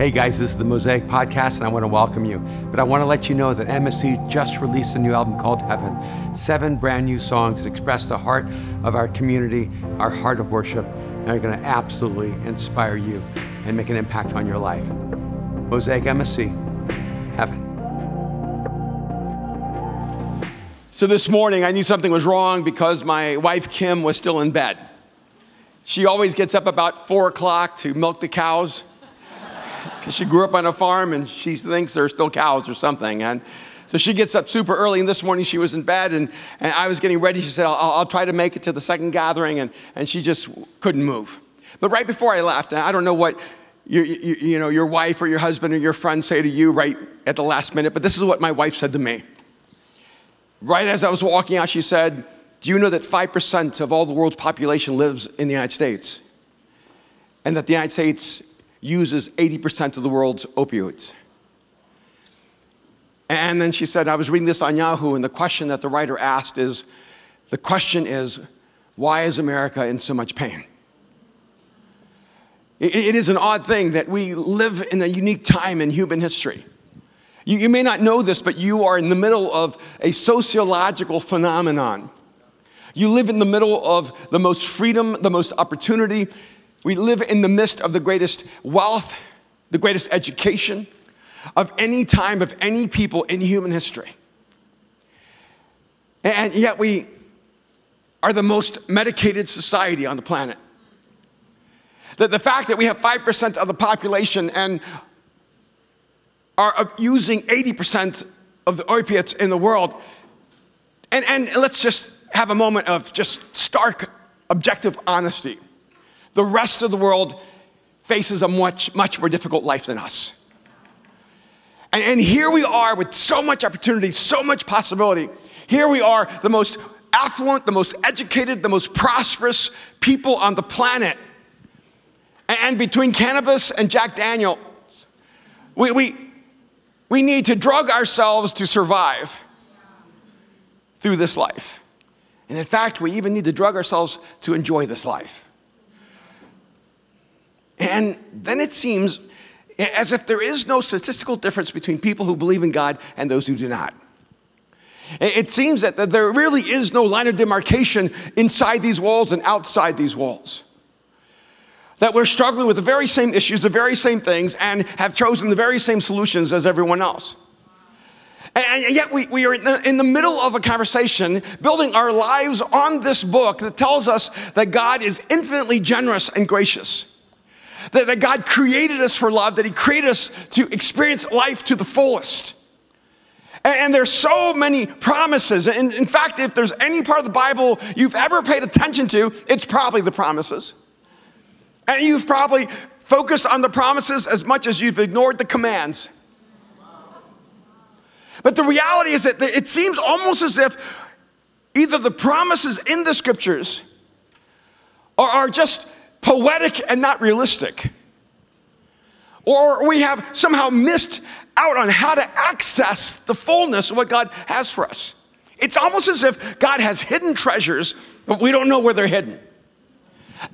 Hey guys, this is the Mosaic Podcast, and I want to welcome you. But I want to let you know that MSC just released a new album called Heaven. Seven brand new songs that express the heart of our community, our heart of worship, and are going to absolutely inspire you and make an impact on your life. Mosaic MSC, Heaven. So this morning, I knew something was wrong because my wife Kim was still in bed. She always gets up about four o'clock to milk the cows because she grew up on a farm and she thinks there's still cows or something. And so she gets up super early, and this morning she was in bed, and, and I was getting ready. She said, I'll, I'll try to make it to the second gathering, and, and she just couldn't move. But right before I left, I don't know what your, you, you know, your wife or your husband or your friend say to you right at the last minute, but this is what my wife said to me. Right as I was walking out, she said, Do you know that 5% of all the world's population lives in the United States? And that the United States uses 80% of the world's opioids. And then she said, I was reading this on Yahoo, and the question that the writer asked is the question is, why is America in so much pain? it is an odd thing that we live in a unique time in human history. You, you may not know this, but you are in the middle of a sociological phenomenon. You live in the middle of the most freedom, the most opportunity, we live in the midst of the greatest wealth, the greatest education of any time, of any people in human history. And yet we are the most medicated society on the planet. The, the fact that we have 5% of the population and are using 80% of the opiates in the world. And, and let's just have a moment of just stark objective honesty the rest of the world faces a much, much more difficult life than us. And, and here we are with so much opportunity, so much possibility. Here we are, the most affluent, the most educated, the most prosperous people on the planet. And between cannabis and Jack Daniels, we, we, we need to drug ourselves to survive through this life. And in fact, we even need to drug ourselves to enjoy this life. And then it seems as if there is no statistical difference between people who believe in God and those who do not. It seems that there really is no line of demarcation inside these walls and outside these walls. That we're struggling with the very same issues, the very same things, and have chosen the very same solutions as everyone else. And yet, we, we are in the, in the middle of a conversation, building our lives on this book that tells us that God is infinitely generous and gracious. That, that God created us for love, that He created us to experience life to the fullest. And, and there's so many promises. And in fact, if there's any part of the Bible you've ever paid attention to, it's probably the promises. And you've probably focused on the promises as much as you've ignored the commands. But the reality is that it seems almost as if either the promises in the scriptures are just poetic and not realistic. Or we have somehow missed out on how to access the fullness of what God has for us. It's almost as if God has hidden treasures, but we don't know where they're hidden.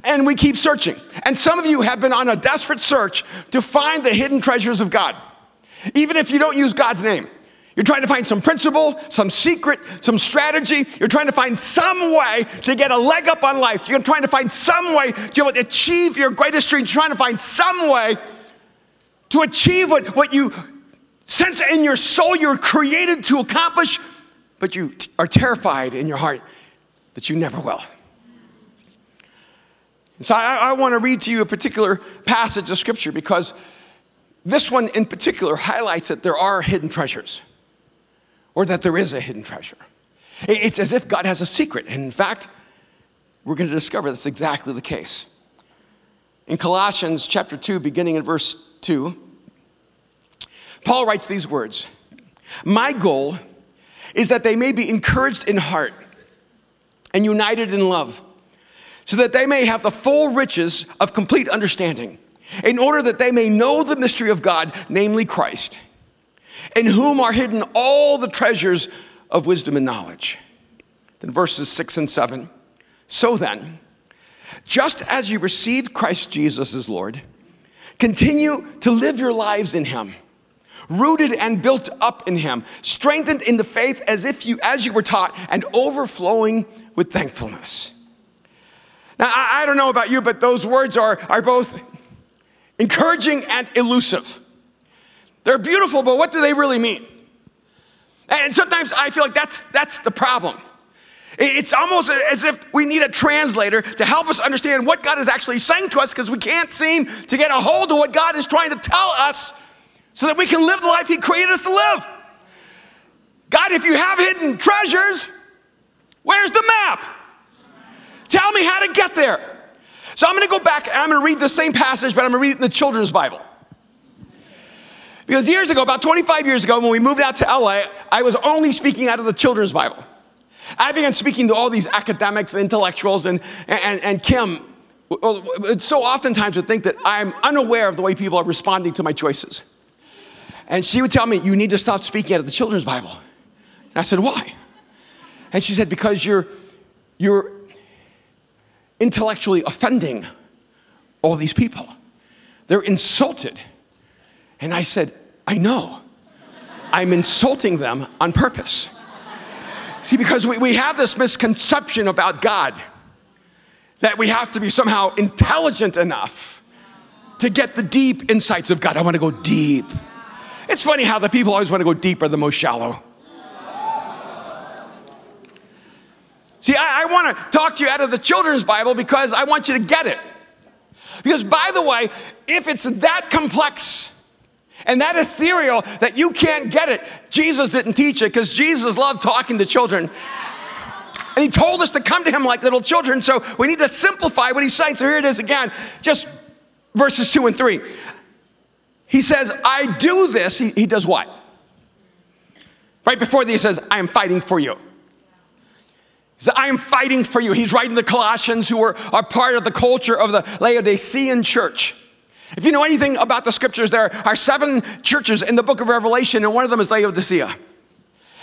And we keep searching. And some of you have been on a desperate search to find the hidden treasures of God, even if you don't use God's name. You're trying to find some principle, some secret, some strategy. You're trying to find some way to get a leg up on life. You're trying to find some way to achieve your greatest dreams. You're trying to find some way to achieve what, what you sense in your soul you're created to accomplish, but you t- are terrified in your heart that you never will. so I, I want to read to you a particular passage of scripture because this one in particular highlights that there are hidden treasures or that there is a hidden treasure. It's as if God has a secret. And in fact, we're going to discover that's exactly the case. In Colossians chapter 2, beginning in verse 2, Paul writes these words My goal is that they may be encouraged in heart and united in love, so that they may have the full riches of complete understanding, in order that they may know the mystery of God, namely Christ in whom are hidden all the treasures of wisdom and knowledge. Then verses six and seven. So then, just as you received Christ Jesus as Lord, Continue to live your lives in Him, rooted and built up in Him, strengthened in the faith as if you, as you were taught, and overflowing with thankfulness. Now, I, I don't know about you, but those words are, are both encouraging and elusive. They're beautiful, but what do they really mean? And sometimes I feel like that's, that's the problem. It's almost as if we need a translator to help us understand what God is actually saying to us because we can't seem to get a hold of what God is trying to tell us so that we can live the life He created us to live. God, if you have hidden treasures, where's the map? Tell me how to get there. So I'm going to go back and I'm going to read the same passage, but I'm going to read it in the children's Bible. Because years ago, about 25 years ago, when we moved out to LA, I was only speaking out of the children's Bible. I began speaking to all these academics, intellectuals, and, and, and Kim so oftentimes would think that I'm unaware of the way people are responding to my choices. And she would tell me, You need to stop speaking out of the children's Bible. And I said, Why? And she said, Because you're, you're intellectually offending all these people. They're insulted. And I said, I know. I'm insulting them on purpose. See, because we, we have this misconception about God that we have to be somehow intelligent enough to get the deep insights of God. I want to go deep. It's funny how the people always want to go deeper, the most shallow. See, I, I want to talk to you out of the children's Bible because I want you to get it. Because, by the way, if it's that complex, and that ethereal that you can't get it, Jesus didn't teach it because Jesus loved talking to children. And he told us to come to him like little children. So we need to simplify what he's saying. So here it is again, just verses two and three. He says, I do this. He, he does what? Right before this, he says, I am fighting for you. He said, I am fighting for you. He's writing the Colossians who are part of the culture of the Laodicean church. If you know anything about the scriptures, there are seven churches in the book of Revelation, and one of them is Laodicea.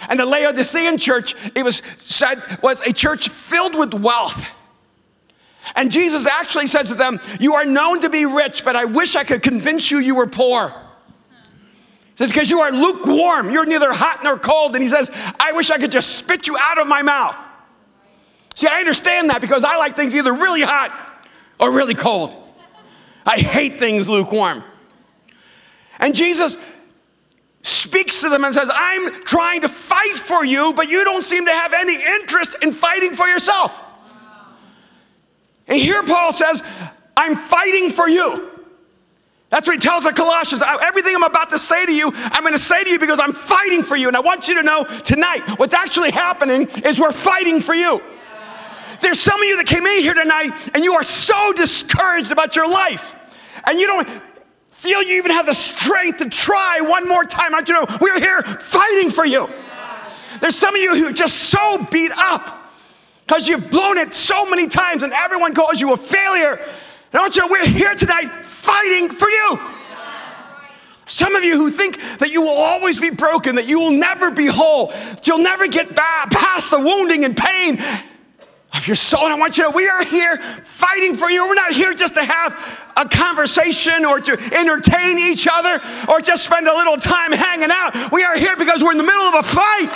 And the Laodicean church, it was said, was a church filled with wealth. And Jesus actually says to them, You are known to be rich, but I wish I could convince you you were poor. He says, Because you are lukewarm, you're neither hot nor cold. And he says, I wish I could just spit you out of my mouth. See, I understand that because I like things either really hot or really cold. I hate things lukewarm. And Jesus speaks to them and says, I'm trying to fight for you, but you don't seem to have any interest in fighting for yourself. And here Paul says, I'm fighting for you. That's what he tells the Colossians. Everything I'm about to say to you, I'm going to say to you because I'm fighting for you. And I want you to know tonight what's actually happening is we're fighting for you. There's some of you that came in here tonight and you are so discouraged about your life and you don't feel you even have the strength to try one more time. I you know we're here fighting for you. There's some of you who are just so beat up because you've blown it so many times and everyone calls you a failure. And I want you to know we're here tonight fighting for you. Some of you who think that you will always be broken, that you will never be whole, that you'll never get past the wounding and pain of your soul. And I want you to, we are here fighting for you. We're not here just to have a conversation or to entertain each other or just spend a little time hanging out. We are here because we're in the middle of a fight.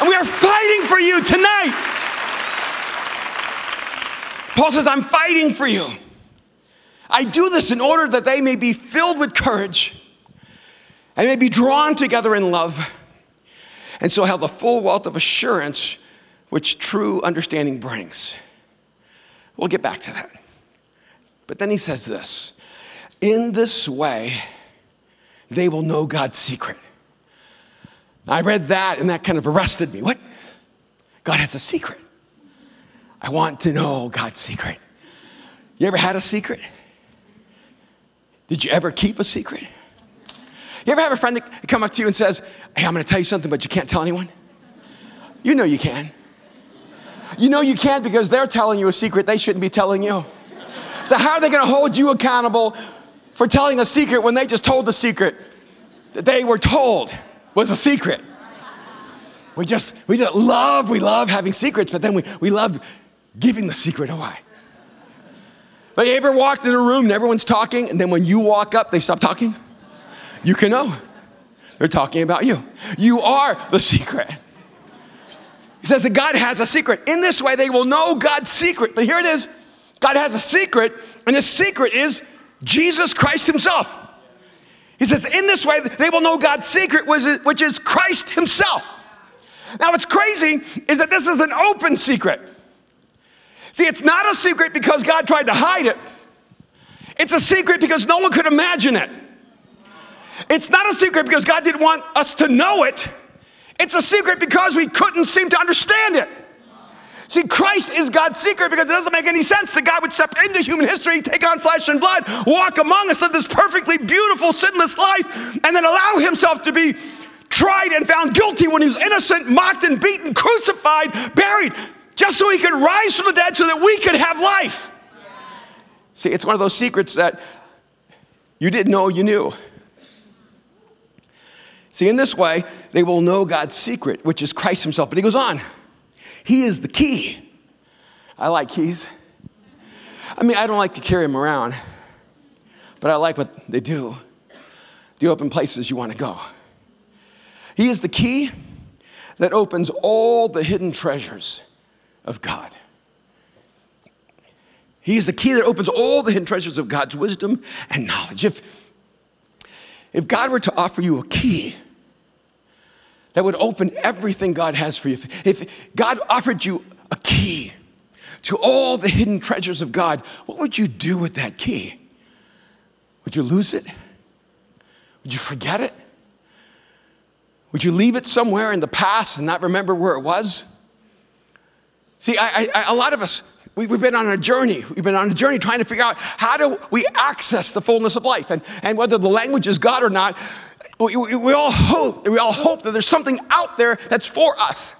And we are fighting for you tonight. Paul says, I'm fighting for you. I do this in order that they may be filled with courage and may be drawn together in love and so have the full wealth of assurance which true understanding brings. We'll get back to that. But then he says this In this way, they will know God's secret. I read that and that kind of arrested me. What? God has a secret. I want to know God's secret. You ever had a secret? Did you ever keep a secret? You ever have a friend that come up to you and says, Hey, I'm gonna tell you something, but you can't tell anyone? You know you can. You know you can't because they're telling you a secret they shouldn't be telling you. So, how are they going to hold you accountable for telling a secret when they just told the secret that they were told was a secret? We just, we just love, we love having secrets, but then we, we love giving the secret away. But you ever walked in a room and everyone's talking, and then when you walk up, they stop talking? You can know. They're talking about you. You are the secret. He says that God has a secret. In this way, they will know God's secret. But here it is God has a secret, and the secret is Jesus Christ Himself. He says, in this way, they will know God's secret, which is Christ Himself. Now, what's crazy is that this is an open secret. See, it's not a secret because God tried to hide it, it's a secret because no one could imagine it. It's not a secret because God didn't want us to know it, it's a secret because we couldn't seem to understand it. See, Christ is God's secret because it doesn't make any sense that God would step into human history, take on flesh and blood, walk among us, live this perfectly beautiful, sinless life, and then allow himself to be tried and found guilty when he's innocent, mocked and beaten, crucified, buried, just so he could rise from the dead so that we could have life. See, it's one of those secrets that you didn't know you knew. See, in this way, they will know God's secret, which is Christ Himself. But He goes on. He is the key. I like keys. I mean, I don't like to carry them around, but I like what they do. They open places you want to go. He is the key that opens all the hidden treasures of God. He is the key that opens all the hidden treasures of God's wisdom and knowledge. If, if God were to offer you a key that would open everything God has for you. If God offered you a key to all the hidden treasures of God, what would you do with that key? Would you lose it? Would you forget it? Would you leave it somewhere in the past and not remember where it was? See, I, I, a lot of us, we've been on a journey. We've been on a journey trying to figure out how do we access the fullness of life. And, and whether the language is God or not, we, we, all hope, we all hope that there's something out there that's for us.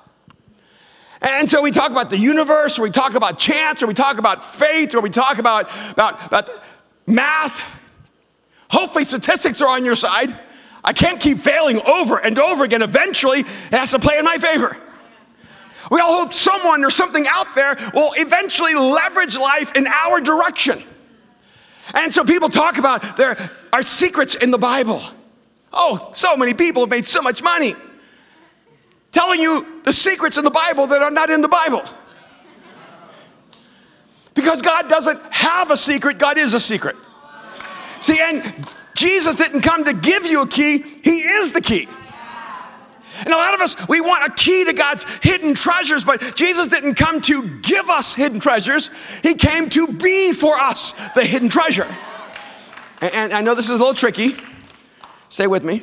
And so we talk about the universe, or we talk about chance, or we talk about faith, or we talk about, about, about math. Hopefully, statistics are on your side. I can't keep failing over and over again. Eventually, it has to play in my favor. We all hope someone or something out there will eventually leverage life in our direction. And so people talk about there are secrets in the Bible. Oh, so many people have made so much money telling you the secrets in the Bible that are not in the Bible. Because God doesn't have a secret, God is a secret. See, and Jesus didn't come to give you a key, He is the key. And a lot of us, we want a key to God's hidden treasures, but Jesus didn't come to give us hidden treasures. He came to be for us the hidden treasure. And, I know this is a little tricky. Stay with me.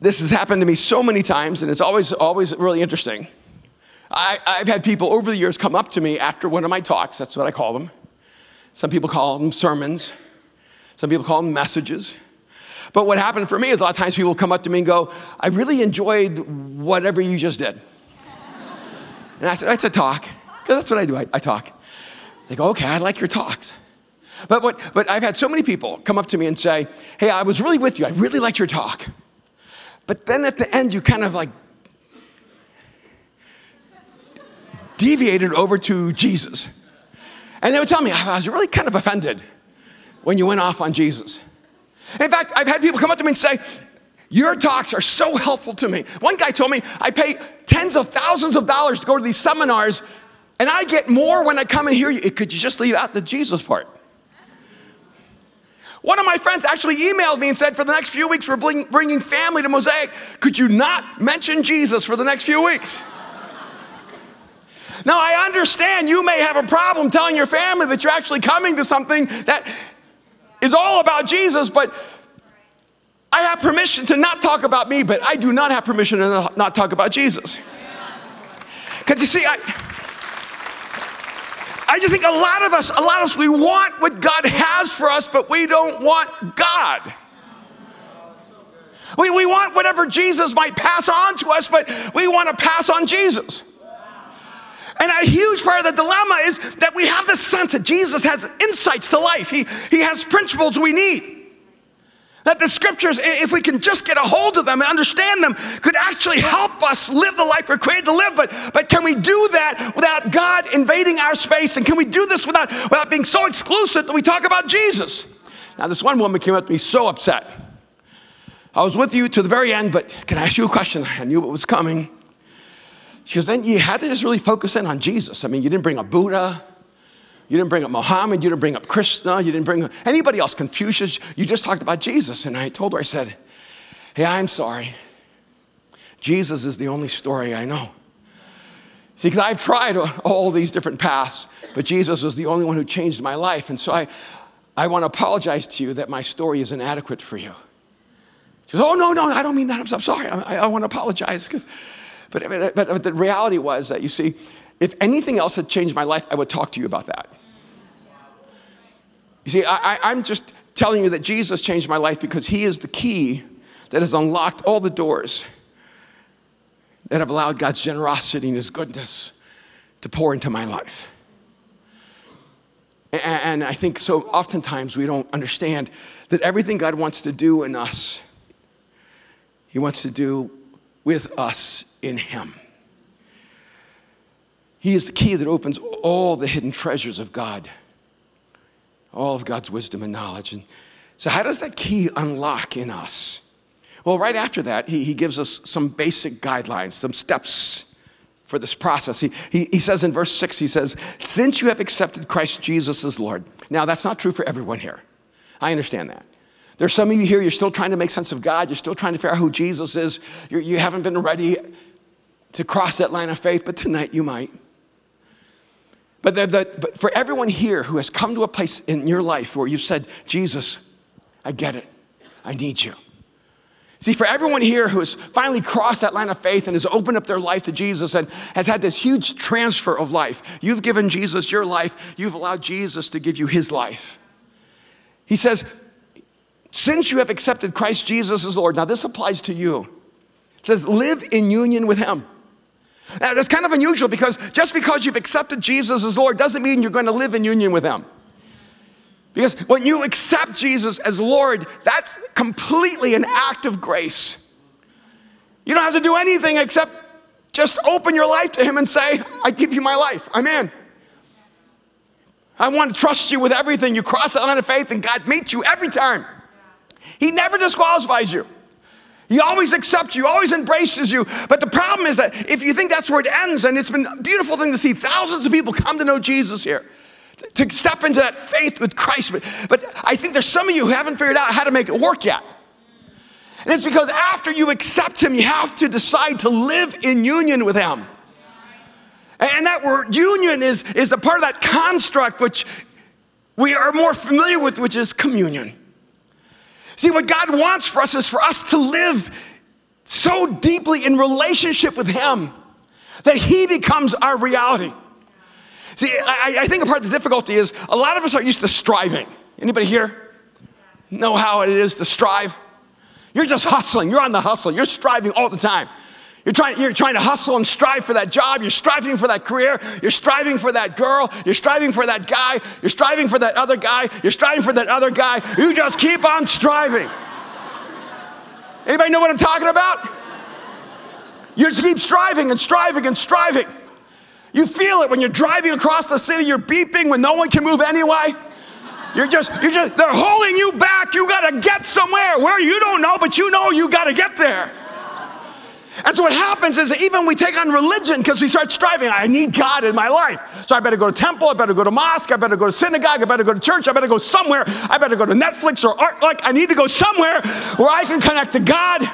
This has happened to me so many times, and it's always, always really interesting. I, I've had people over the years come up to me after one of my talks, that's what I call them. Some people call them sermons, some people call them messages. But what happened for me is a lot of times people come up to me and go, I really enjoyed whatever you just did. and I said, That's a talk, because that's what I do, I, I talk. They go, Okay, I like your talks. But, but, I've had so many people come up to me and say, Hey, I was really with you. I really liked your talk. But then at the end, you kind of like deviated over to Jesus. And they would tell me, I was really kind of offended when you went off on Jesus. In fact, I've had people come up to me and say, Your talks are so helpful to me. One guy told me, I pay tens of thousands of dollars to go to these seminars, and I get more when I come and hear you. Could you just leave out the Jesus part? One of my friends actually emailed me and said, For the next few weeks, we're bringing family to Mosaic. Could you not mention Jesus for the next few weeks? Now, I understand you may have a problem telling your family that you're actually coming to something that is all about Jesus, but I have permission to not talk about me, but I do not have permission to not talk about Jesus. Because you see, I. I just think a lot of us, a lot of us, we want what God has for us, but we don't want God. We, we want whatever Jesus might pass on to us, but we want to pass on Jesus. And a huge part of the dilemma is that we have this sense that Jesus has insights to life, He, he has principles we need. That the scriptures, if we can just get a hold of them and understand them, could actually help us live the life we're created to live. But, but can we do that without God invading our space? And can we do this without, without being so exclusive that we talk about Jesus? Now, this one woman came up to me so upset. I was with you to the very end, but can I ask you a question? I knew what was coming. She goes, then you had to just really focus in on Jesus. I mean, you didn't bring a Buddha. You didn't bring up Muhammad. You didn't bring up Krishna. You didn't bring up anybody else, Confucius. You just talked about Jesus. And I told her, I said, Hey, I'm sorry. Jesus is the only story I know. See, because I've tried all these different paths, but Jesus was the only one who changed my life. And so I, I want to apologize to you that my story is inadequate for you. She goes, Oh, no, no, I don't mean that. I'm, I'm sorry. I, I, want to apologize. But, but, but the reality was that, you see, if anything else had changed my life, I would talk to you about that. You see, I, am just telling you that Jesus changed my life because he is the key that has unlocked all the doors that have allowed God's generosity and his goodness to pour into my life. And I think so oftentimes we don't understand that everything God wants to do in us, he wants to do with us in him. He is the key that opens all the hidden treasures of God, all of God's wisdom and knowledge. And so, how does that key unlock in us? Well, right after that, he, he gives us some basic guidelines, some steps for this process. He, he, he says in verse 6, he says, Since you have accepted Christ Jesus as Lord. Now, that's not true for everyone here. I understand that. There's some of you here, you're still trying to make sense of God. You're still trying to figure out who Jesus is. You're, you have not been ready to cross that line of faith, but tonight you might. But, the, the, but for everyone here who has come to a place in your life where you've said, Jesus, I get it. I need you. See, for everyone here who has finally crossed that line of faith and has opened up their life to Jesus and has had this huge transfer of life, you've given Jesus your life, you've allowed Jesus to give you his life. He says, since you have accepted Christ Jesus as Lord, now this applies to you. It says, live in union with him. Now, that's kind of unusual because just because you've accepted Jesus as Lord doesn't mean you're going to live in union with Him. Because when you accept Jesus as Lord, that's completely an act of grace. You don't have to do anything except just open your life to Him and say, I give you my life. I'm in. I want to trust you with everything. You cross the line of faith, and God meets you every time. He never disqualifies you. He always accepts you, always embraces you. But the problem is that if you think that's where it ends, and it's been a beautiful thing to see thousands of people come to know Jesus here, to step into that faith with Christ. But, I think there's some of you who haven't figured out how to make it work yet. And it's because after you accept Him, you have to decide to live in union with Him. And that word union is, is the part of that construct which we are more familiar with, which is communion. See, what God wants for us is for us to live so deeply in relationship with Him that He becomes our reality. See, I, I, think a part of the difficulty is a lot of us are used to striving. Anybody here know how it is to strive? You're just hustling. You're on the hustle. You're striving all the time. You're trying, you're trying to hustle and strive for that job. You're striving for that career. You're striving for that girl. You're striving for that guy. You're striving for that other guy. You're striving for that other guy. You just keep on striving. Anybody know what I'm talking about? You just keep striving and striving and striving. You feel it when you're driving across the city, you're beeping when no one can move anyway. You're just, you're just, they're holding you back. You gotta get somewhere where you don't know, but you know you gotta get there. And so what happens is even we take on religion because we start striving. I need God in my life. So I better go to temple, I better go to mosque, I better go to synagogue, I better go to church, I better go somewhere. I better go to Netflix or art. Like I need to go somewhere where I can connect to God.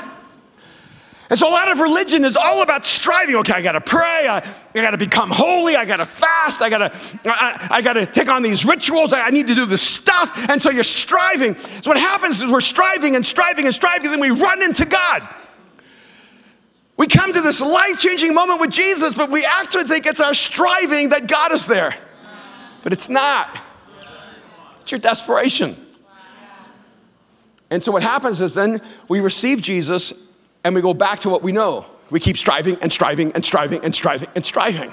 And so a lot of religion is all about striving. Okay, I gotta pray, I, I gotta become holy, I gotta fast, I gotta, I, I, gotta take on these rituals, I, need to do this stuff. And so you're striving. So what happens is we're striving and striving and striving, and then we run into God. We come to this life changing moment with Jesus, but we actually think it's our striving that got us there. But it's not, it's your desperation. And so what happens is then we receive Jesus and we go back to what we know. We keep striving and striving and striving and striving and striving.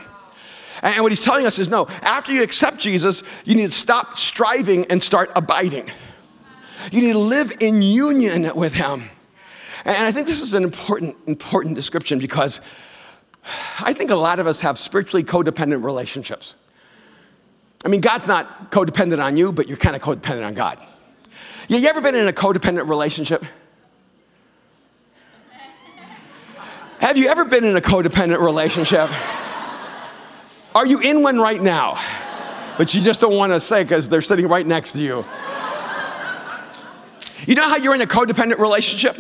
And what he's telling us is no, after you accept Jesus, you need to stop striving and start abiding. You need to live in union with Him. And I think this is an important, important description because I think a lot of us have spiritually codependent relationships. I mean, God's not codependent on you, but you're kind of codependent on God. You, you ever been in a codependent relationship? Have you ever been in a codependent relationship? Are you in one right now? But you just don't want to say because they're sitting right next to you. You know how you're in a codependent relationship?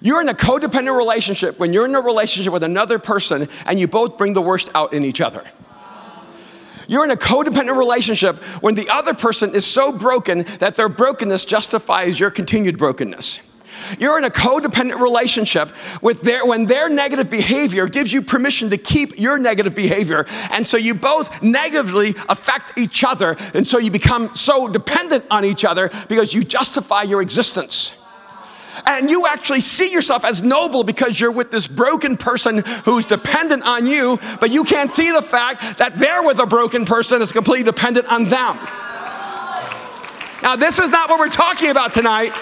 You're in a codependent relationship when you're in a relationship with another person and you both bring the worst out in each other. You're in a codependent relationship when the other person is so broken that their brokenness justifies your continued brokenness. You're in a codependent relationship with their, when their negative behavior gives you permission to keep your negative behavior. And so you both negatively affect each other. And so you become so dependent on each other because you justify your existence. And you actually see yourself as noble because you're with this broken person who's dependent on you, but you can't see the fact that they're with a broken person that's completely dependent on them. Now, this is not what we're talking about tonight.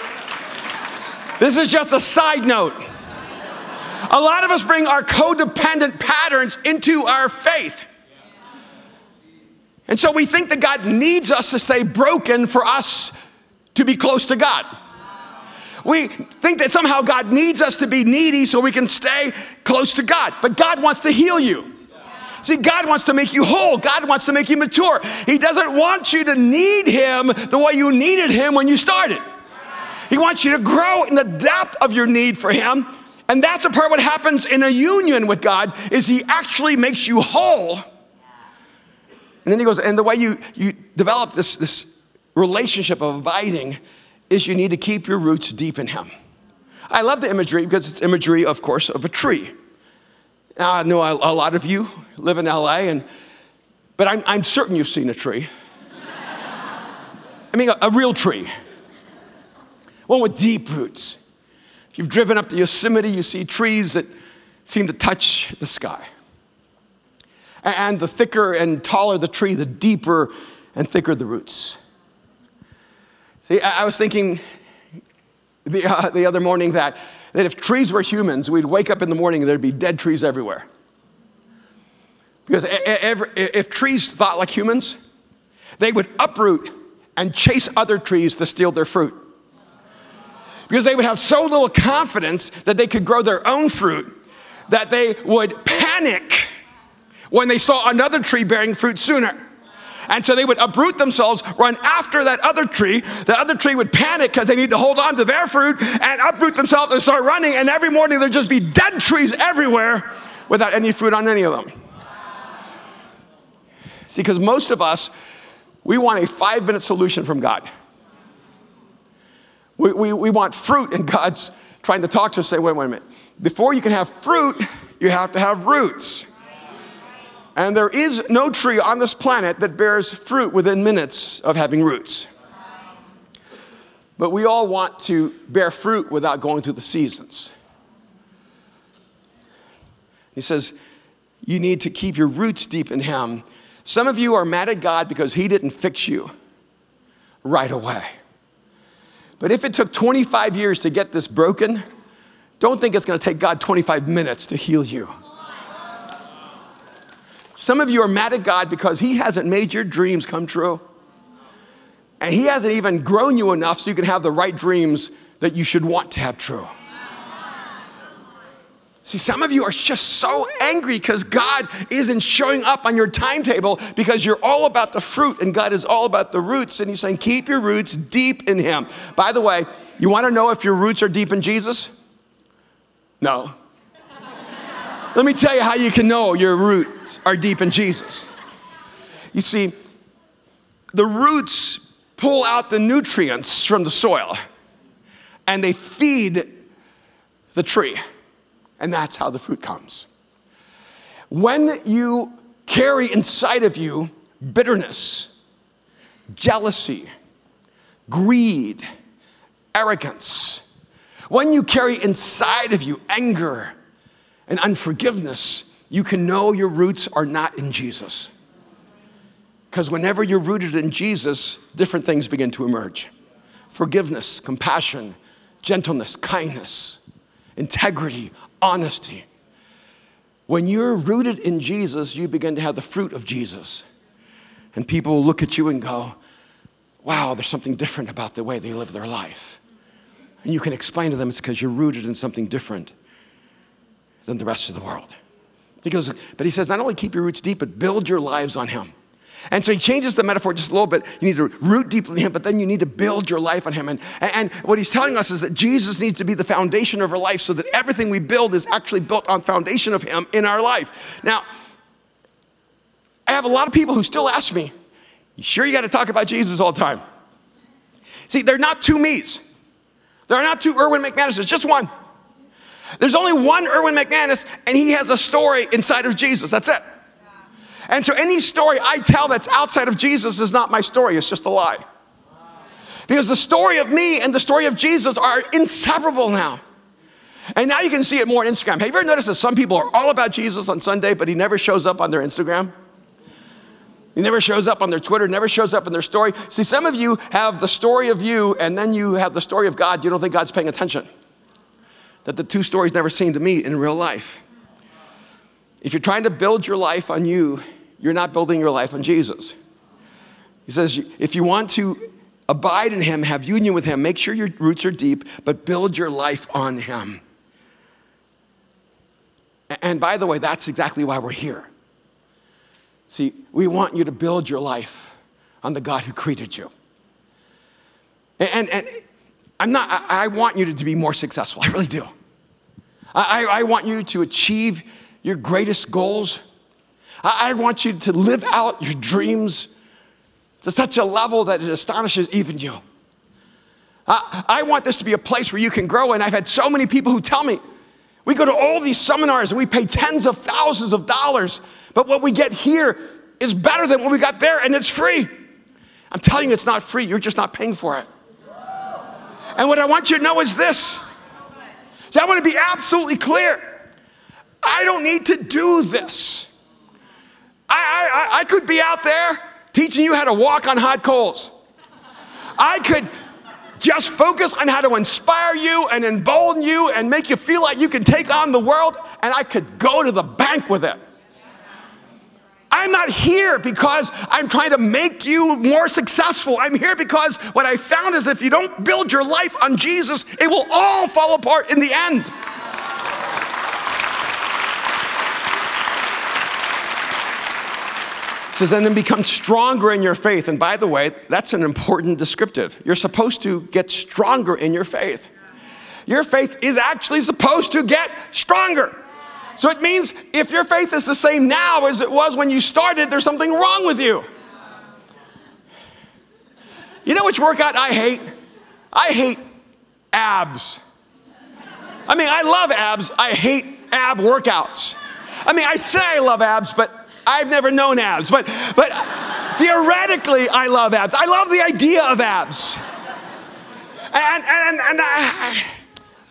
This is just a side note. A lot of us bring our codependent patterns into our faith. And so we think that God needs us to stay broken for us to be close to God. We think that somehow God needs us to be needy so we can stay close to God. But God wants to heal you. See, God wants to make you whole. God wants to make you mature. He doesn't want you to need Him the way you needed Him when you started. He wants you to grow in the depth of your need for Him. And that's a part what happens in a union with God is He actually makes you whole. And then He goes, and the way you, you develop this, this relationship of abiding is you need to keep your roots deep in Him. I love the imagery because it's imagery, of course, of a tree. Now, I know a lot of you live in LA, and, but I'm, I'm certain you've seen a tree. I mean, a, a real tree, one with deep roots. If you've driven up to Yosemite, you see trees that seem to touch the sky. And the thicker and taller the tree, the deeper and thicker the roots. See, I was thinking the, uh, the other morning that, that if trees were humans, we'd wake up in the morning and there'd be dead trees everywhere. Because every, if trees thought like humans, they would uproot and chase other trees to steal their fruit. Because they would have so little confidence that they could grow their own fruit that they would panic when they saw another tree bearing fruit sooner. And so they would uproot themselves, run after that other tree. The other tree would panic because they need to hold on to their fruit and uproot themselves and start running. And every morning there'd just be dead trees everywhere without any fruit on any of them. See, because most of us, we want a five minute solution from God. We, we, we want fruit, and God's trying to talk to us, say, wait, wait a minute. Before you can have fruit, you have to have roots. And there is no tree on this planet that bears fruit within minutes of having roots. But we all want to bear fruit without going through the seasons. He says, You need to keep your roots deep in Him. Some of you are mad at God because He didn't fix you right away. But if it took 25 years to get this broken, don't think it's going to take God 25 minutes to heal you. Some of you are mad at God because He hasn't made your dreams come true. And He hasn't even grown you enough so you can have the right dreams that you should want to have true. See, some of you are just so angry because God isn't showing up on your timetable because you're all about the fruit and God is all about the roots. And He's saying, keep your roots deep in Him. By the way, you want to know if your roots are deep in Jesus? No. Let me tell you how you can know your roots are deep in Jesus. You see, the roots pull out the nutrients from the soil and they feed the tree, and that's how the fruit comes. When you carry inside of you bitterness, jealousy, greed, arrogance, when you carry inside of you anger, and unforgiveness, you can know your roots are not in Jesus. Because whenever you're rooted in Jesus, different things begin to emerge. forgiveness, compassion, gentleness, kindness, integrity, honesty. When you're rooted in Jesus, you begin to have the fruit of Jesus. And people will look at you and go, wow, there's something different about the way they live their life. And you can explain to them it's because you're rooted in something different than the rest of the world. He but he says, not only keep your roots deep, but build your lives on him. And so he changes the metaphor just a little bit. You need to root deeply in him, but then you need to build your life on him. And, and what he's telling us is that Jesus needs to be the foundation of our life so that everything we build is actually built on foundation of him in our life. Now, I have a lot of people who still ask me, you sure you got to talk about Jesus all the time? See, they're not two me's. There are not two Erwin McManus, there's just one. There's only one Erwin McManus, and he has a story inside of Jesus. That's it. And so any story I tell that's outside of Jesus is not my story, it's just a lie. Because the story of me and the story of Jesus are inseparable now. And now you can see it more on Instagram. Have you ever noticed that some people are all about Jesus on Sunday, but he never shows up on their Instagram? He never shows up on their Twitter, never shows up in their story. See, some of you have the story of you, and then you have the story of God. You don't think God's paying attention. That the two stories never seem to meet in real life. If you're trying to build your life on you, you're not building your life on Jesus. He says, if you want to abide in Him, have union with Him, make sure your roots are deep, but build your life on Him. And by the way, that's exactly why we're here. See, we want you to build your life on the God who created you. And, and I'm not, I, I want you to be more successful. I really do. I, I want you to achieve your greatest goals. I want you to live out your dreams to such a level that it astonishes even you. I, I, want this to be a place where you can grow, and I've had so many people who tell me, we go to all these seminars and we pay tens of thousands of dollars, but what we get here is better than what we got there, and it's free. I'm telling you, it's not free, you're just not paying for it. And what I want you to know is this. See, I want to be absolutely clear. I don't need to do this. I, I, I could be out there teaching you how to walk on hot coals. I could just focus on how to inspire you and embolden you and make you feel like you can take on the world, and I could go to the bank with it. I'm not here because I'm trying to make you more successful. I'm here because what I found is if you don't build your life on Jesus, it will all fall apart in the end. says, and then become stronger in your faith. And by the way, that's an important descriptive. You're supposed to get stronger in your faith. Your faith is actually supposed to get stronger. So it means if your faith is the same now as it was when you started, there's something wrong with you. You know which workout I hate? I hate abs. I mean, I love abs, I hate ab workouts. I mean, I say I love abs, but I've never known abs, but, but theoretically, I love abs. I love the idea of abs. And, and, and I,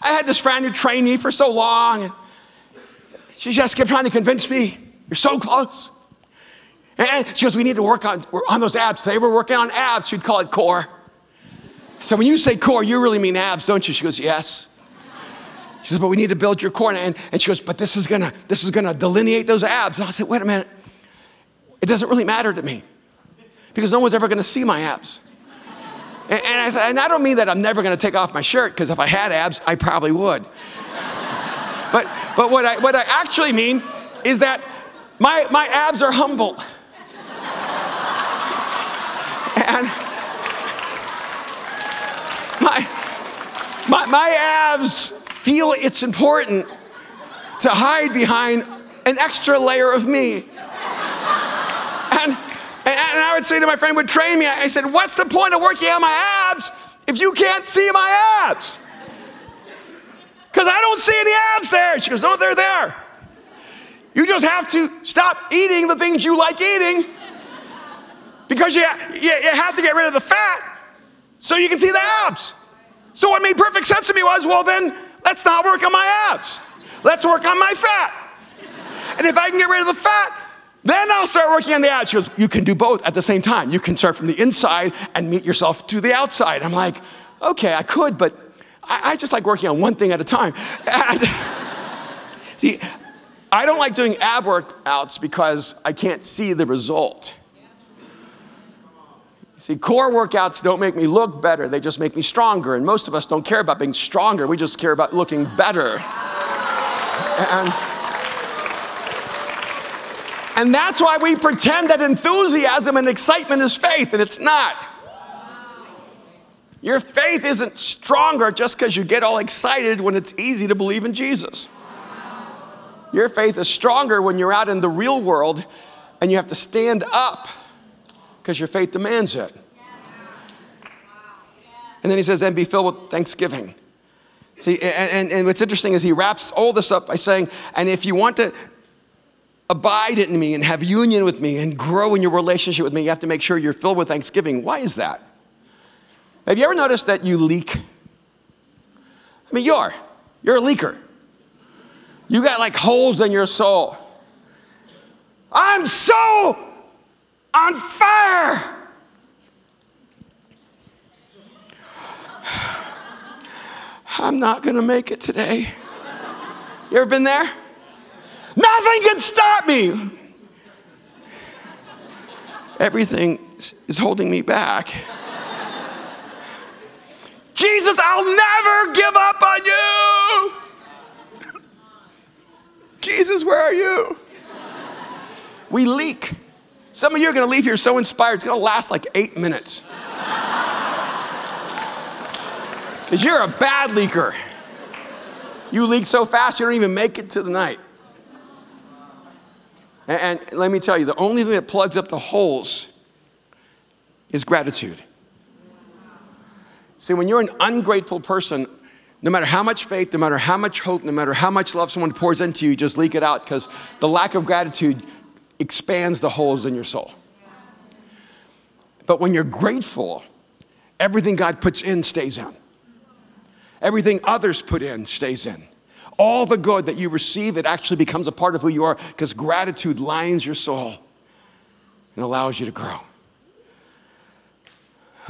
I had this friend who trained me for so long. She just kept trying to convince me, you're so close. And she goes, we need to work on, on those abs. Today we're working on abs. She'd call it core. So when you say core, you really mean abs, don't you? She goes, yes. She says, but we need to build your core. And, and she goes, but this is gonna, this is gonna delineate those abs. And I said, wait a minute. It doesn't really matter to me because no one's ever to see my abs. And, and, I said, and I don't mean that I'm never to take off my shirt because if I had abs, I probably would. But but what, I, what I actually mean is that my, my abs are humble. and my, my, my abs feel it's important to hide behind an extra layer of me. And, and I would say to my friend would train me, I said, what's the point of working on my abs if you can't see my abs? Because I don't see any abs there. She goes, no, they're there. You just have to stop eating the things you like eating because you, you, you have to get rid of the fat so you can see the abs. So what made perfect sense to me was, well, then let's not work on my abs. Let's work on my fat. And if I can get rid of the fat, then I'll start working on the outside. She goes, You can do both at the same time. You can start from the inside and meet yourself to the outside. I'm like, Okay, I could, but I, I just like working on one thing at a time. And, see, I don't like doing ab workouts because I can't see the result. See, core workouts don't make me look better, they just make me stronger. And most of us don't care about being stronger, we just care about looking better. And, and that's why we pretend that enthusiasm and excitement is faith, and it's not. Your faith isn't stronger just because you get all excited when it's easy to believe in Jesus. Your faith is stronger when you're out in the real world and you have to stand up because your faith demands it. And then he says, then be filled with thanksgiving. See, and, and, and, what's interesting is he wraps all this up by saying, and if you want to abide in me and have union with me and grow in your relationship with me, you have to make sure you're filled with thanksgiving. Why is that? Have you ever noticed that you leak? I mean, you are. You're a leaker. You got like holes in your soul. I'm so on fire. I'm not going to make it today. You ever been there? Nothing can stop me. Everything is holding me back. Jesus, I'll never give up on you. Jesus, where are you? We leak. Some of you are going to leave here so inspired, it's going to last like eight minutes. Because you're a bad leaker. You leak so fast, you don't even make it to the night. And, and let me tell you, the only thing that plugs up the holes is gratitude. See, when you're an ungrateful person, no matter how much faith, no matter how much hope, no matter how much love someone pours into you, just leak it out because the lack of gratitude expands the holes in your soul. But when you're grateful, everything God puts in stays in. Everything others put in stays in. All the good that you receive, it actually becomes a part of who you are because gratitude lines your soul and allows you to grow.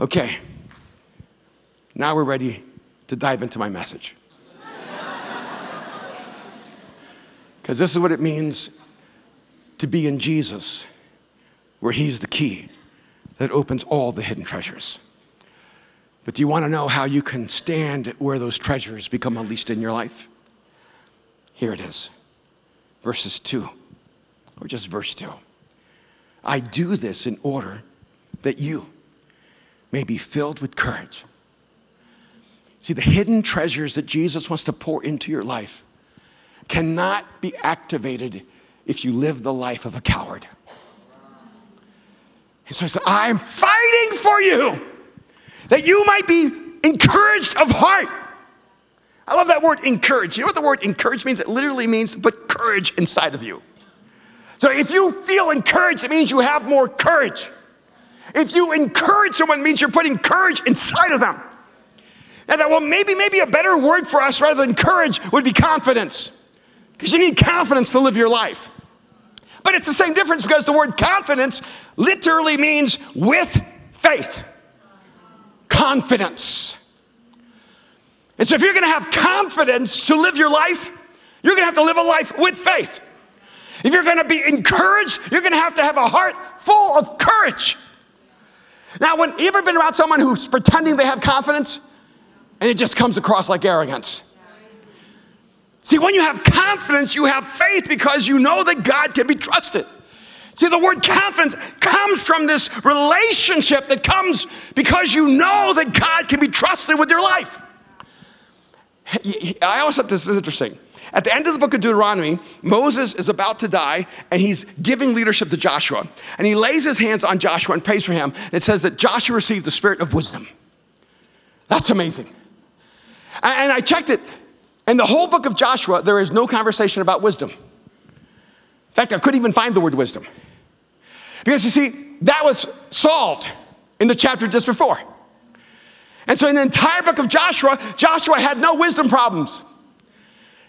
Okay, now we're ready to dive into my message. Because this is what it means to be in Jesus, where He's the key that opens all the hidden treasures. But do you want to know how you can stand where those treasures become unleashed in your life? Here it is verses 2, or just verse 2. I do this in order that you may be filled with courage. See, the hidden treasures that Jesus wants to pour into your life cannot be activated if you live the life of a coward. And so he said, I'm fighting for you that you might be encouraged of heart. I love that word encourage. You know what the word encourage means? It literally means to put courage inside of you. So if you feel encouraged, it means you have more courage. If you encourage someone, it means you're putting courage inside of them. And that, well, maybe, maybe a better word for us rather than courage would be confidence. Because you need confidence to live your life. But it's the same difference because the word confidence literally means with faith. Confidence. And so if you're gonna have confidence to live your life, you're gonna have to live a life with faith. If you're gonna be encouraged, you're gonna have to have a heart full of courage. Now, when you ever been around someone who's pretending they have confidence and it just comes across like arrogance? See, when you have confidence, you have faith because you know that God can be trusted. See, the word confidence comes from this relationship that comes because you know that God can be trusted with your life. I always thought this is interesting. At the end of the book of Deuteronomy, Moses is about to die and he's giving leadership to Joshua. And he lays his hands on Joshua and prays for him. It says that Joshua received the spirit of wisdom. That's amazing. And I checked it. In the whole book of Joshua, there is no conversation about wisdom. In fact, I couldn't even find the word wisdom. Because you see, that was solved in the chapter just before. And so in the entire book of Joshua, Joshua had no wisdom problems.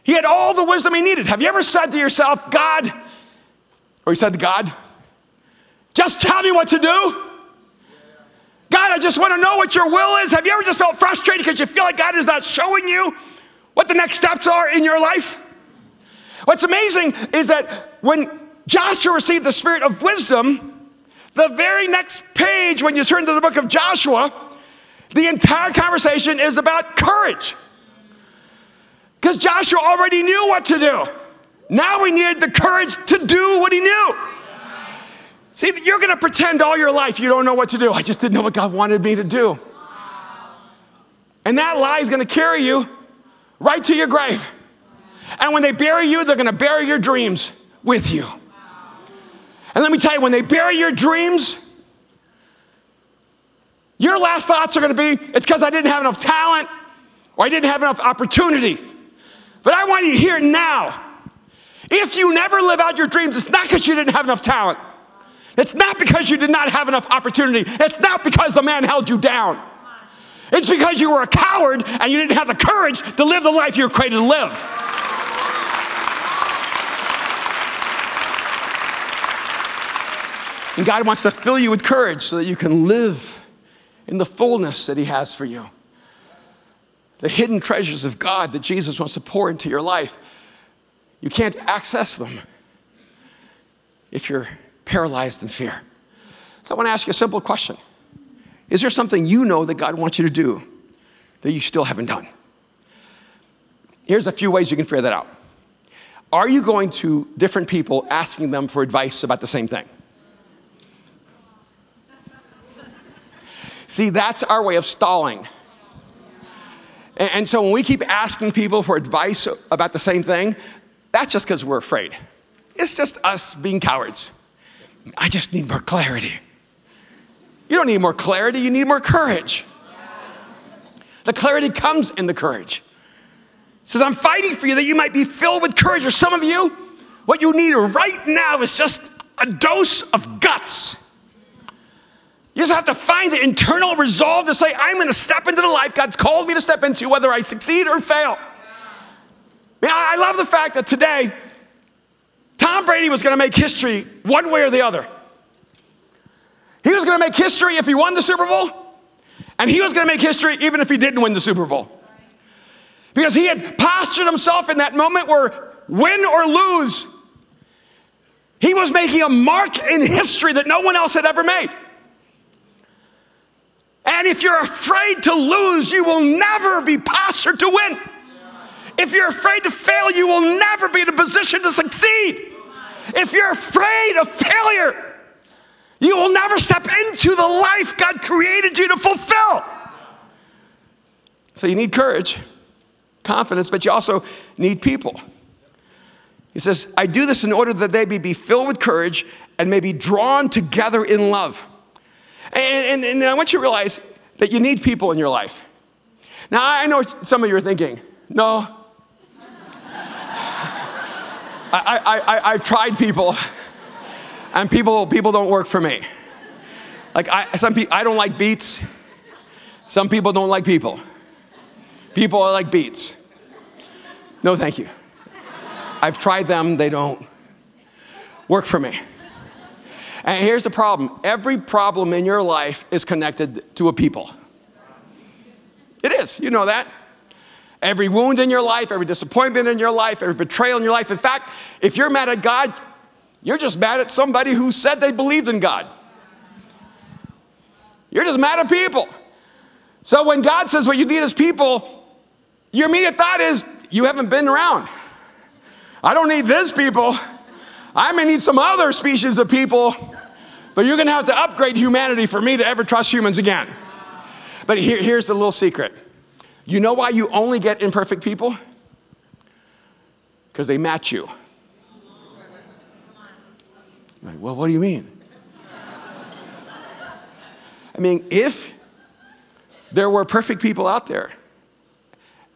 He had all the wisdom he needed. Have you ever said to yourself, God, or you said to God, just tell me what to do? God, I just want to know what your will is. Have you ever just felt frustrated because you feel like God is not showing you what the next steps are in your life? What's amazing is that when Joshua received the spirit of wisdom, the very next page, when you turn to the book of Joshua, the entire conversation is about courage. Because Joshua already knew what to do. Now we needed the courage to do what he knew. See, you're going to pretend all your life you don't know what to do. I just didn't know what God wanted me to do. And that lie is going to carry you right to your grave. And when they bury you, they're going to bury your dreams with you. And let me tell you, when they bury your dreams, your last thoughts are going to be, it's because I didn't have enough talent or I didn't have enough opportunity. But I want you to hear now. If you never live out your dreams, it's not because you didn't have enough talent. It's not because you did not have enough opportunity. It's not because the man held you down. It's because you were a coward and you didn't have the courage to live the life you were created to live. And God wants to fill you with courage so that you can live in the fullness that He has for you. The hidden treasures of God that Jesus wants to pour into your life, you can't access them if you're paralyzed in fear. So I want to ask you a simple question Is there something you know that God wants you to do that you still haven't done? Here's a few ways you can figure that out. Are you going to different people asking them for advice about the same thing? See, that's our way of stalling. And, so when we keep asking people for advice about the same thing, that's just because we're afraid. It's just us being cowards. I just need more clarity. You don't need more clarity, you need more courage. The clarity comes in the courage. It says, I'm fighting for you that you might be filled with courage. Or some of you, what you need right now is just a dose of guts. You just have to find the internal resolve to say, I'm going to step into the life God's called me to step into, whether I succeed or fail. Yeah, I love the fact that today, Tom Brady was going to make history one way or the other. He was going to make history if he won the Super Bowl, and he was going to make history even if he didn't win the Super Bowl. Because he had postured himself in that moment where win or lose, he was making a mark in history that no one else had ever made. And if you're afraid to lose, you will never be postured to win. If you're afraid to fail, you will never be in a position to succeed. If you're afraid of failure, you will never step into the life God created you to fulfill. So you need courage, confidence, but you also need people. He says, I do this in order that they may be filled with courage and may be drawn together in love. And, and, and I want you to realize that you need people in your life. Now, I know some of you are thinking, no. I, I, I, I've tried people, and people, people don't work for me. Like, I, some people, I don't like beets. Some people don't like people. People are like beets. No, thank you. I've tried them, they don't work for me. And here's the problem every problem in your life is connected to a people. It is, you know that. Every wound in your life, every disappointment in your life, every betrayal in your life. In fact, if you're mad at God, you're just mad at somebody who said they believed in God. You're just mad at people. So when God says what you need is people, your immediate thought is, you haven't been around. I don't need this people. I may need some other species of people, but you're gonna have to upgrade humanity for me to ever trust humans again. But here, here's the little secret you know why you only get imperfect people? Because they match you. Like, well, what do you mean? I mean, if there were perfect people out there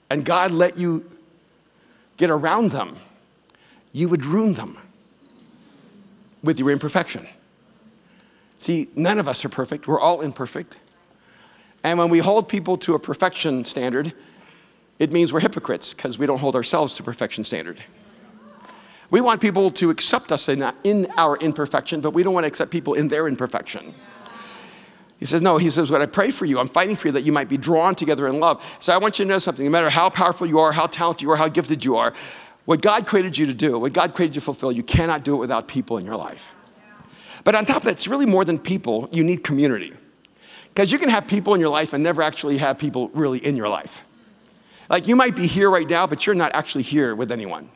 and God let you get around them, you would ruin them with your imperfection. See, none of us are perfect, we're all imperfect. And when we hold people to a perfection standard, it means we're hypocrites because we don't hold ourselves to perfection standard. We want people to accept us in, in our imperfection, but we don't want to accept people in their imperfection. He says, No, he says, What I pray for you, I'm fighting for you that you might be drawn together in love. So I want you to know something. No matter how powerful you are, how talented you are, how gifted you are, what God created you to do, what God created you to fulfill, you cannot do it without people in your life. But on top of that, it's really more than people, you need community. Because you can have people in your life and never actually have people really in your life. Like you might be here right now, but you're not actually here with anyone.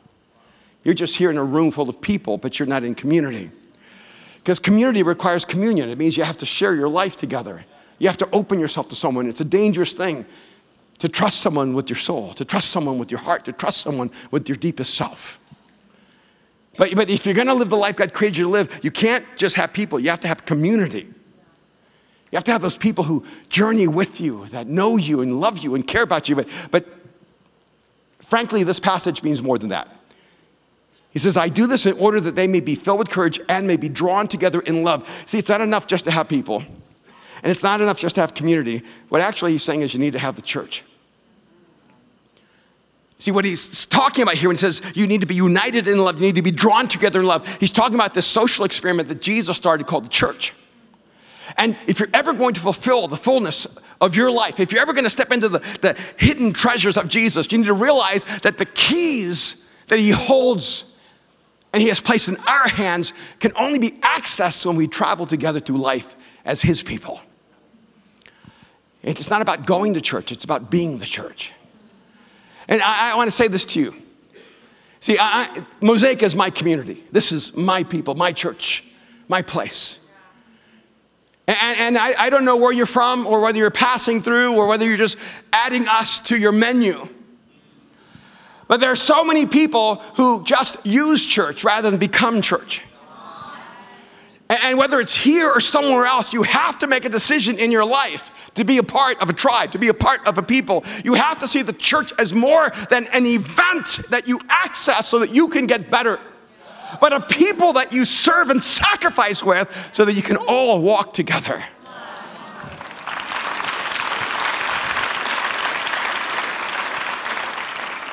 You're just here in a room full of people, but you're not in community. Because community requires communion. It means you have to share your life together. You have to open yourself to someone. It's a dangerous thing to trust someone with your soul, to trust someone with your heart, to trust someone with your deepest self. But, but if you're gonna live the life God created you to live, you can't just have people, you have to have community. You have to have those people who journey with you, that know you and love you and care about you. But, but frankly, this passage means more than that. He says, I do this in order that they may be filled with courage and may be drawn together in love. See, it's not enough just to have people, and it's not enough just to have community. What actually he's saying is you need to have the church. See, what he's talking about here when he says you need to be united in love, you need to be drawn together in love, he's talking about this social experiment that Jesus started called the church. And if you're ever going to fulfill the fullness of your life, if you're ever going to step into the, the hidden treasures of Jesus, you need to realize that the keys that he holds and he has placed in our hands can only be accessed when we travel together through life as his people. It's not about going to church, it's about being the church. And I, I want to say this to you. See, I, Mosaic is my community. This is my people, my church, my place. And, and I, I, don't know where you're from or whether you're passing through or whether you're just adding us to your menu. But there are so many people who just use church rather than become church. And, and whether it's here or somewhere else, you have to make a decision in your life to be a part of a tribe, to be a part of a people. You have to see the church as more than an event that you access so that you can get better, but a people that you serve and sacrifice with so that you can all walk together.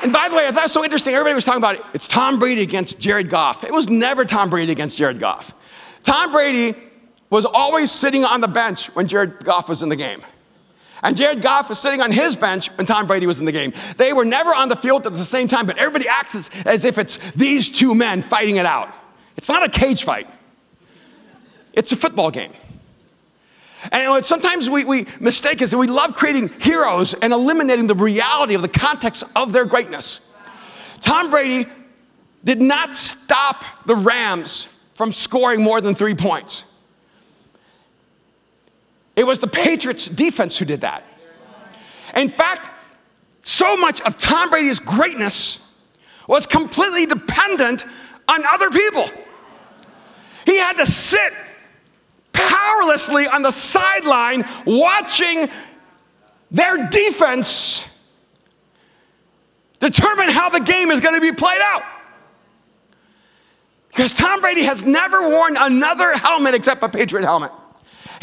And by the way, I thought it was so interesting. Everybody was talking about it. It's Tom Brady against Jared Goff. It was never Tom Brady against Jared Goff. Tom Brady was always sitting on the bench when Jared Goff was in the game. And Jared Goff was sitting on his bench when Tom Brady was in the game. They were never on the field at the same time, but everybody acts as, as if it's these two men fighting it out. It's not a cage fight, it's a football game. And sometimes we, we mistake is that we love creating heroes and eliminating the reality of the context of their greatness. Tom Brady did not stop the Rams from scoring more than three points. It was the Patriots defense who did that. In fact, so much of Tom Brady's greatness was completely dependent on other people. He had to sit powerlessly on the sideline watching their defense determine how the game is going to be played out. Because Tom Brady has never worn another helmet except a Patriot helmet.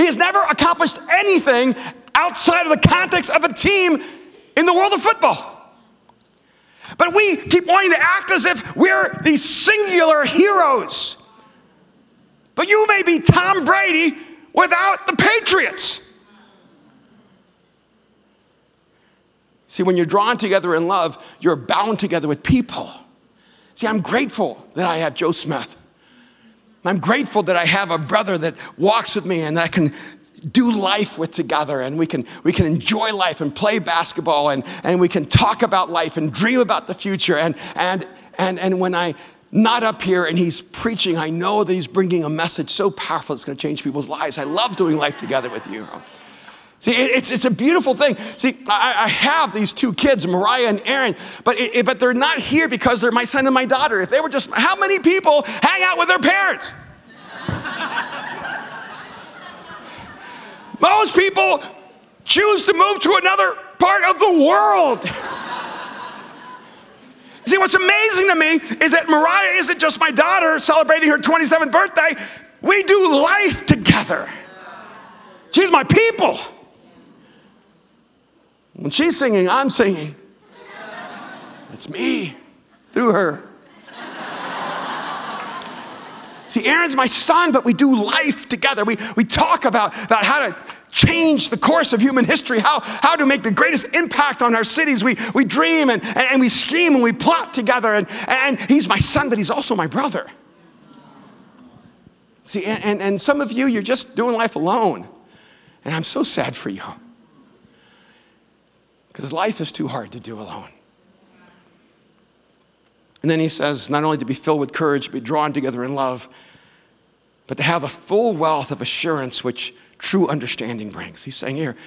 He has never accomplished anything outside of the context of a team in the world of football. But we keep wanting to act as if we're these singular heroes. But you may be Tom Brady without the Patriots. See, when you're drawn together in love, you're bound together with people. See, I'm grateful that I have Joe Smith. I'm grateful that I have a brother that walks with me and that I can do life with together and we can, we can enjoy life and play basketball and, and we can talk about life and dream about the future. And, and, and, and when I not up here and he's preaching, I know that he's bringing a message so powerful it's going to change people's lives. I love doing life together with you. See, it's, it's a beautiful thing. See, I, I have these two kids, Mariah and Aaron, but, it, but they're not here because they're my son and my daughter. If they were just, how many people hang out with their parents? Most people choose to move to another part of the world. See, what's amazing to me is that Mariah isn't just my daughter celebrating her 27th birthday. We do life together. She's my people. When she's singing, I'm singing. It's me through her. See, Aaron's my son, but we do life together. We, we talk about, about how to change the course of human history, how, how to make the greatest impact on our cities. We, we dream and, and we scheme and we plot together. And, and he's my son, but he's also my brother. See, and, and, and some of you, you're just doing life alone. And I'm so sad for you. Because life is too hard to do alone. And then he says, not only to be filled with courage, be drawn together in love, but to have the full wealth of assurance which true understanding brings. He's saying here,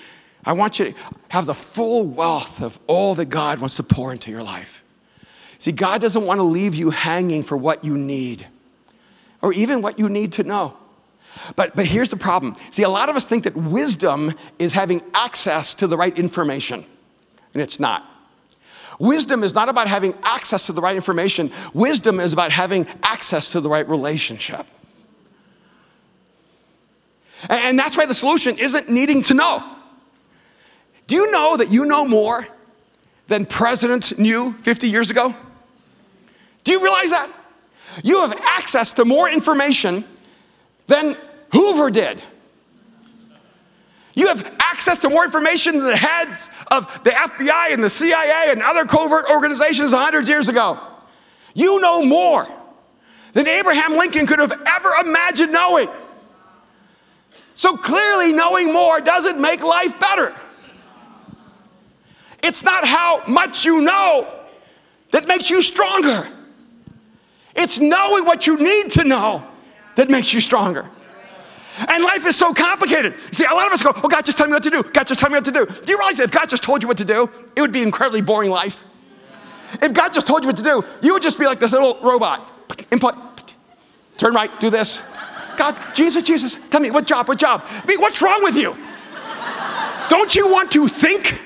I want you to have the full wealth of all that God wants to pour into your life. See, God doesn't want to leave you hanging for what you need or even what you need to know. But, but here's the problem. See, a lot of us think that wisdom is having access to the right information, and it's not. Wisdom is not about having access to the right information, wisdom is about having access to the right relationship. And that's why the solution isn't needing to know. Do you know that you know more than presidents knew 50 years ago? Do you realize that? You have access to more information than Hoover did. You have access to more information than the heads of the FBI and the CIA and other covert organizations 100 years ago. You know more than Abraham Lincoln could have ever imagined knowing. So clearly, knowing more doesn't make life better. It's not how much you know that makes you stronger. It's knowing what you need to know that makes you stronger. And life is so complicated. See, a lot of us go, Oh, God, just tell me what to do. God, just tell me what to do. Do you realize if God just told you what to do, it would be an incredibly boring life? If God just told you what to do, you would just be like this little robot. Input, turn right, do this. God, Jesus, Jesus, tell me, what job, what job? I mean, what's wrong with you? Don't you want to think?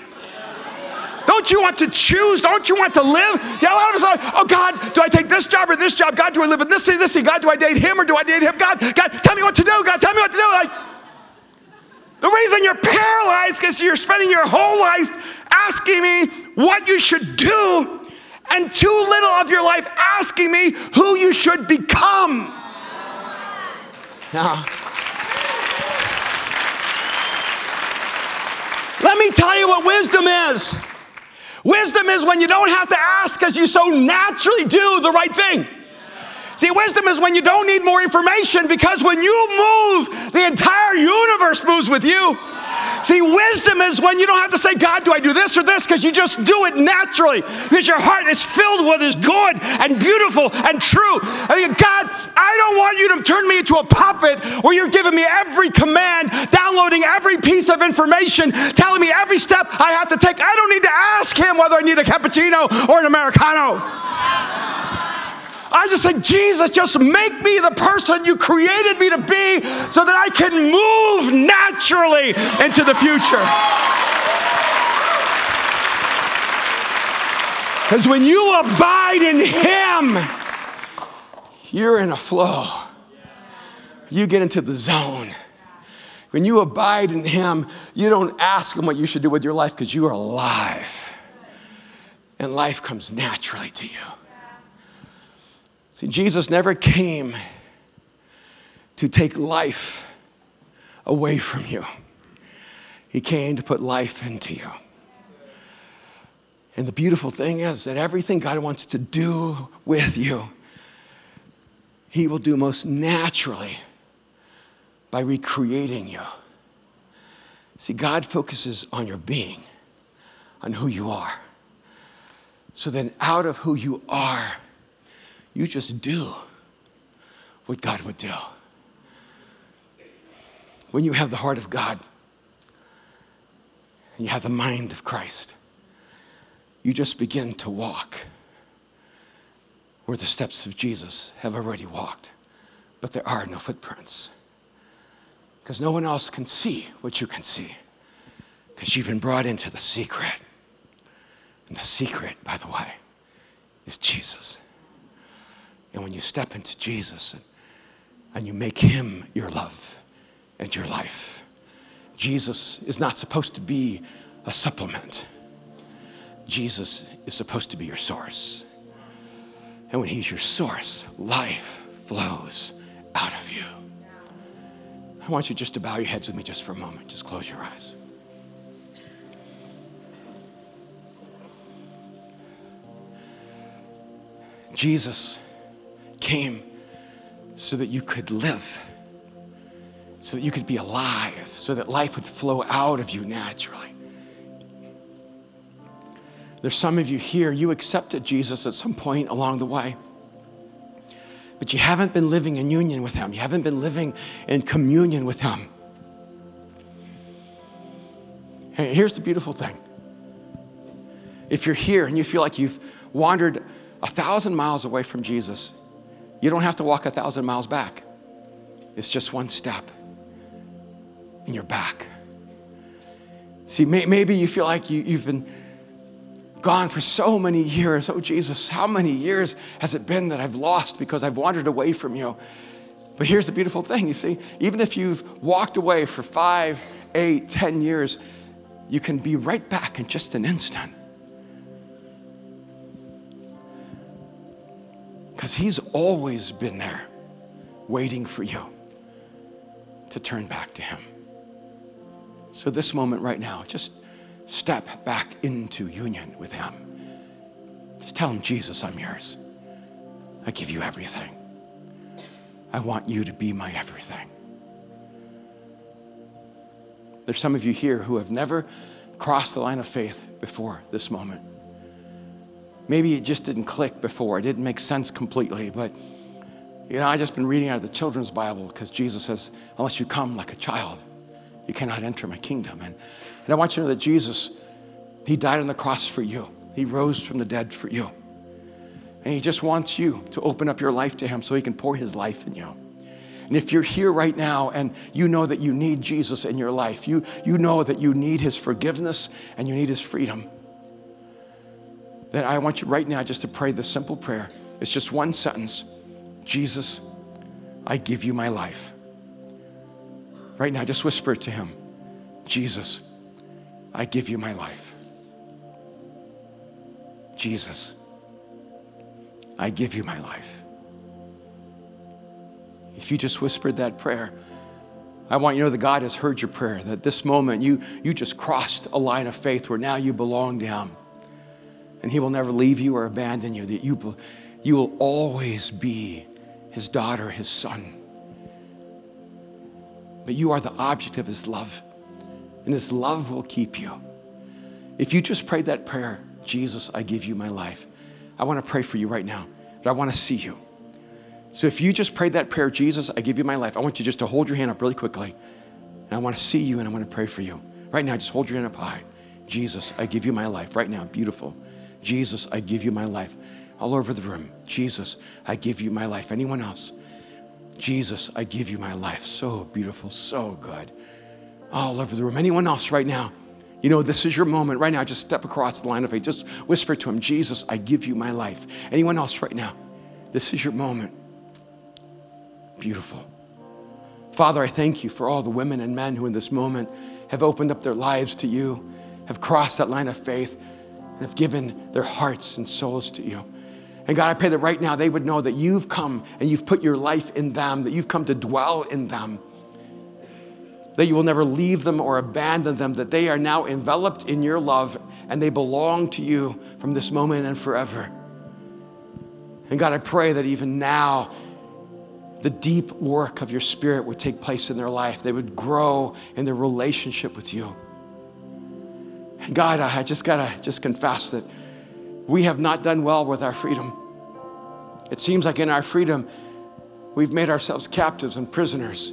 Don't you want to choose? Don't you want to live? Yeah, a lot of us are, oh God, do I take this job or this job? God, do I live in this city, this city? God, do I date him or do I date him? God, God, tell me what to do. God, tell me what to do. Like, the reason you're paralyzed is you're spending your whole life asking me what you should do, and too little of your life asking me who you should become. Now, let me tell you what wisdom is. Wisdom is when you don't have to ask because you so naturally do the right thing. See, wisdom is when you don't need more information because when you move, the entire universe moves with you. See, wisdom is when you don't have to say, God, do I do this or this? Because you just do it naturally because your heart is filled with is good and beautiful and true. And God, I don't want you to turn me into a puppet where you're giving me every command, downloading every piece of information, telling me every step I have to take. I don't need to ask him whether I need a cappuccino or an Americano. I just said, Jesus, just make me the person you created me to be so that I can move naturally into the future. Because when you abide in Him, you're in a flow. You get into the zone. When you abide in Him, you don't ask Him what you should do with your life because you are alive. And life comes naturally to you. See, Jesus never came to take life away from you, He came to put life into you. And the beautiful thing is that everything God wants to do with you, He will do most naturally by recreating you. See, God focuses on your being, on who you are. So then, out of who you are, you just do what God would do. When you have the heart of God and you have the mind of Christ, you just begin to walk where the steps of Jesus have already walked, but there are no footprints. Because no one else can see what you can see, because you've been brought into the secret. And the secret, by the way, is Jesus. And when you step into Jesus and, and you make him your love and your life, Jesus is not supposed to be a supplement. Jesus is supposed to be your source. And when he's your source, life flows out of you. I want you just to bow your heads with me just for a moment. Just close your eyes. Jesus came so that you could live, so that you could be alive, so that life would flow out of you naturally. There's some of you here, you accepted Jesus at some point along the way, but you haven't been living in union with Him. You haven't been living in communion with Him. Here's the beautiful thing. If you're here and you feel like you've wandered a thousand miles away from Jesus, you don't have to walk a thousand miles back. It's just one step, and you're back. See, may, maybe you feel like you, you've been gone for so many years. Oh, Jesus, how many years has it been that I've lost because I've wandered away from you? But here's the beautiful thing you see, even if you've walked away for five, eight, ten years, you can be right back in just an instant. Because He's always been there waiting for you to turn back to Him. So, this moment right now, just step back into union with Him. Just tell Him, Jesus, I'm yours. I give you everything. I want you to be my everything. There's some of you here who have never crossed the line of faith before this moment. Maybe it just didn't click before, it didn't make sense completely, but you know, I just been reading out of the children's Bible because Jesus says, unless you come like a child, you cannot enter my kingdom. And, and I want you to know that Jesus, He died on the cross for you. He rose from the dead for you. And He just wants you to open up your life to Him so He can pour His life in you. And if you're here right now and you know that you need Jesus in your life, you, you know that you need His forgiveness and you need His freedom, then I want you right now just to pray this simple prayer. It's just one sentence Jesus, I give you my life. Right now, just whisper it to Him Jesus, I give you my life. Jesus, I give you my life. If you just whispered that prayer, I want you to know that God has heard your prayer, that this moment you, you just crossed a line of faith where now you belong to Him. And He will never leave you or abandon you, that you, you will always be His daughter, His son. But you are the object of His love, and His love will keep you. If you just prayed that prayer, Jesus, I give you my life, I want to pray for you right now, but I want to see you. So if you just prayed that prayer, Jesus, I give you my life, I want you just to hold your hand up really quickly. And I want to see you and I want to pray for you. Right now, just hold your hand up high. Jesus, I give you my life. Right now, beautiful. Jesus, I give you my life. All over the room. Jesus, I give you my life. Anyone else? Jesus, I give you my life. So beautiful, so good. All over the room. Anyone else right now? You know, this is your moment right now. Just step across the line of faith. Just whisper to him, Jesus, I give you my life. Anyone else right now? This is your moment. Beautiful. Father, I thank you for all the women and men who in this moment have opened up their lives to you, have crossed that line of faith, and have given their hearts and souls to you. And God, I pray that right now they would know that you've come and you've put your life in them, that you've come to dwell in them, that you will never leave them or abandon them, that they are now enveloped in your love and they belong to you from this moment and forever. And God, I pray that even now, the deep work of your spirit would take place in their life. They would grow in their relationship with you. And God, I just gotta just confess that we have not done well with our freedom. It seems like in our freedom, we've made ourselves captives and prisoners.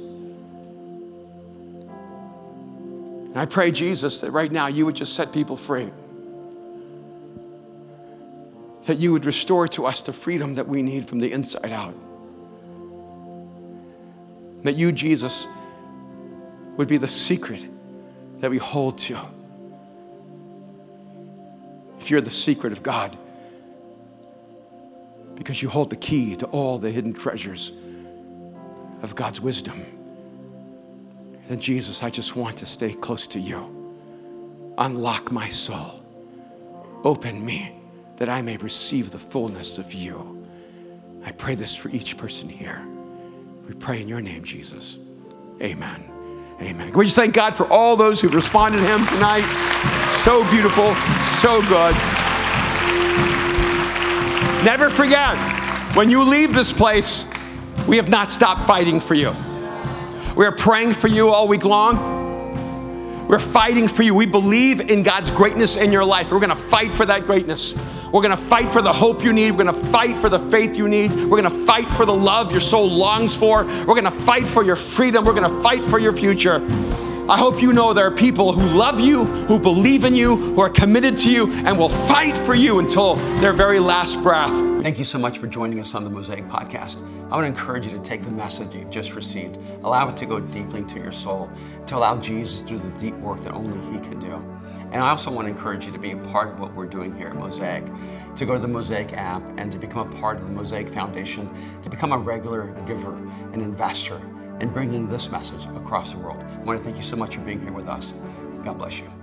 And I pray, Jesus, that right now you would just set people free. That you would restore to us the freedom that we need from the inside out. That you, Jesus, would be the secret that we hold to. You're the secret of God, because you hold the key to all the hidden treasures of God's wisdom, then Jesus, I just want to stay close to you. Unlock my soul. Open me that I may receive the fullness of you. I pray this for each person here. We pray in your name, Jesus. Amen. Amen. Can we just thank God for all those who've responded to Him tonight? So beautiful, so good. Never forget, when you leave this place, we have not stopped fighting for you. We are praying for you all week long. We're fighting for you. We believe in God's greatness in your life. We're going to fight for that greatness. We're going to fight for the hope you need. We're going to fight for the faith you need. We're going to fight for the love your soul longs for. We're going to fight for your freedom. We're going to fight for your future. I hope you know there are people who love you, who believe in you, who are committed to you, and will fight for you until their very last breath. Thank you so much for joining us on the Mosaic Podcast. I want to encourage you to take the message you've just received, allow it to go deeply into your soul, to allow Jesus to do the deep work that only He can do. And I also want to encourage you to be a part of what we're doing here at Mosaic, to go to the Mosaic app and to become a part of the Mosaic Foundation, to become a regular giver, and investor in bringing this message across the world. I want to thank you so much for being here with us. God bless you.